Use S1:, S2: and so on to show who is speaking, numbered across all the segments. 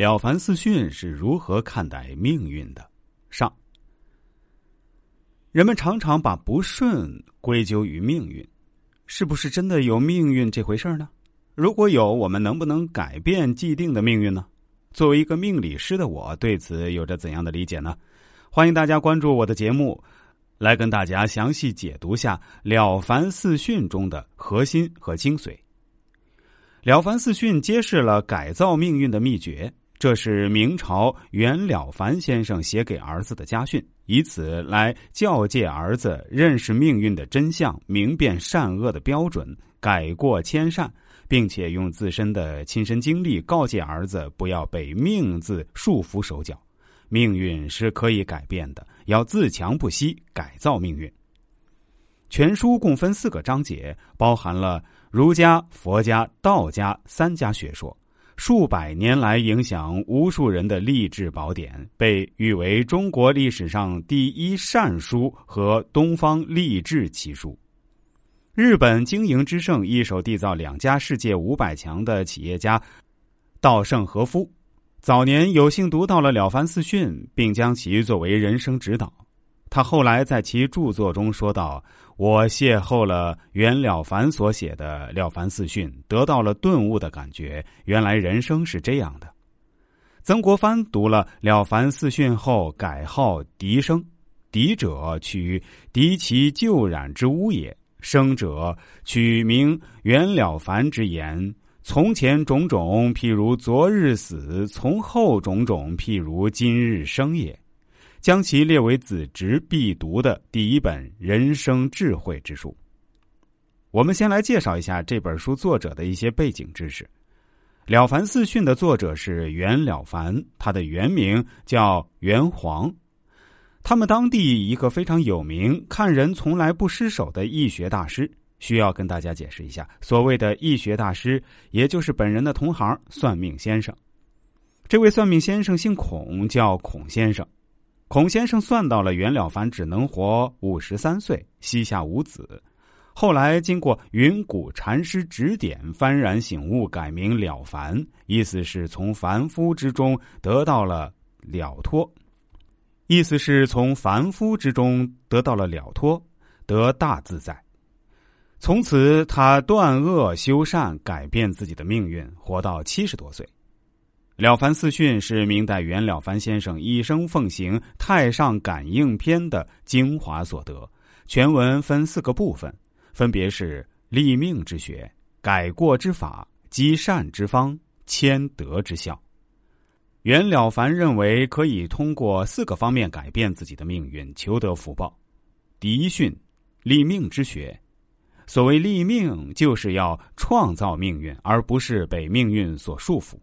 S1: 了凡四训是如何看待命运的？上，人们常常把不顺归咎于命运，是不是真的有命运这回事呢？如果有，我们能不能改变既定的命运呢？作为一个命理师的我，对此有着怎样的理解呢？欢迎大家关注我的节目，来跟大家详细解读下《了凡四训》中的核心和精髓。《了凡四训》揭示了改造命运的秘诀，这是明朝袁了凡先生写给儿子的家训，以此来教诫儿子认识命运的真相，明辨善恶的标准，改过迁善，并且用自身的亲身经历告诫儿子不要被“命”字束缚手脚。命运是可以改变的，要自强不息，改造命运。全书共分四个章节，包含了儒家、佛家、道家三家学说，数百年来影响无数人的励志宝典，被誉为中国历史上第一善书和东方励志奇书。日本经营之圣，一手缔造两家世界五百强的企业家稻盛和夫。早年有幸读到了《了凡四训》，并将其作为人生指导。他后来在其著作中说道：“我邂逅了袁了凡所写的《了凡四训》，得到了顿悟的感觉。原来人生是这样的。”曾国藩读了《了凡四训》后，改号笛生。笛者，取敌其旧染之污也；生者，取名袁了凡之言。从前种种，譬如昨日死；从后种种，譬如今日生也。将其列为子侄必读的第一本人生智慧之书。我们先来介绍一下这本书作者的一些背景知识。《了凡四训》的作者是袁了凡，他的原名叫袁黄。他们当地一个非常有名、看人从来不失手的易学大师。需要跟大家解释一下，所谓的易学大师，也就是本人的同行算命先生。这位算命先生姓孔，叫孔先生。孔先生算到了袁了凡只能活五十三岁，膝下无子。后来经过云谷禅师指点，幡然醒悟，改名了凡，意思是从凡夫之中得到了了脱，意思是从凡夫之中得到了了脱，得大自在。从此，他断恶修善，改变自己的命运，活到七十多岁。《了凡四训》是明代袁了凡先生一生奉行《太上感应篇》的精华所得。全文分四个部分，分别是立命之学、改过之法、积善之方、谦德之效。袁了凡认为，可以通过四个方面改变自己的命运，求得福报。第一训，立命之学。所谓立命，就是要创造命运，而不是被命运所束缚。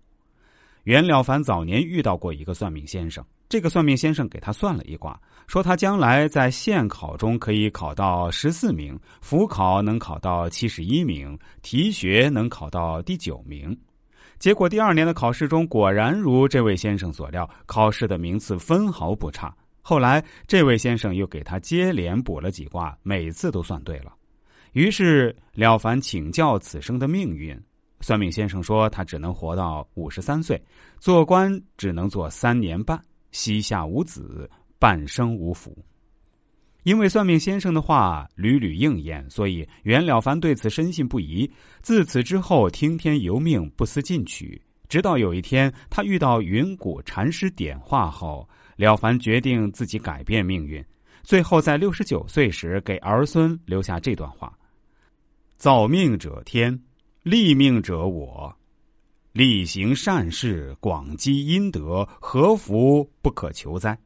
S1: 袁了凡早年遇到过一个算命先生，这个算命先生给他算了一卦，说他将来在县考中可以考到十四名，府考能考到七十一名，提学能考到第九名。结果第二年的考试中，果然如这位先生所料，考试的名次分毫不差。后来这位先生又给他接连卜了几卦，每次都算对了。于是了凡请教此生的命运，算命先生说他只能活到五十三岁，做官只能做三年半，膝下无子，半生无福。因为算命先生的话屡屡应验，所以袁了凡对此深信不疑。自此之后，听天由命，不思进取。直到有一天，他遇到云谷禅师点化后，了凡决定自己改变命运。最后在六十九岁时，给儿孙留下这段话。造命者天，立命者我。力行善事，广积阴德，何福不可求哉？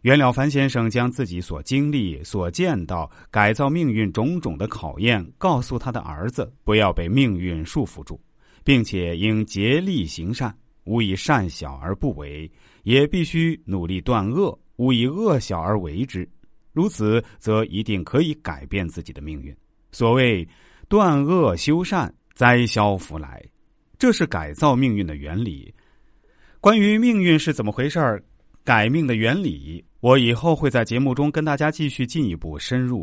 S1: 袁了凡先生将自己所经历、所见到改造命运种种的考验，告诉他的儿子：不要被命运束缚住，并且应竭力行善，勿以善小而不为；也必须努力断恶，勿以恶小而为之。如此，则一定可以改变自己的命运。所谓断恶修善，灾消福来，这是改造命运的原理。关于命运是怎么回事儿改命的原理，我以后会在节目中跟大家继续进一步深入。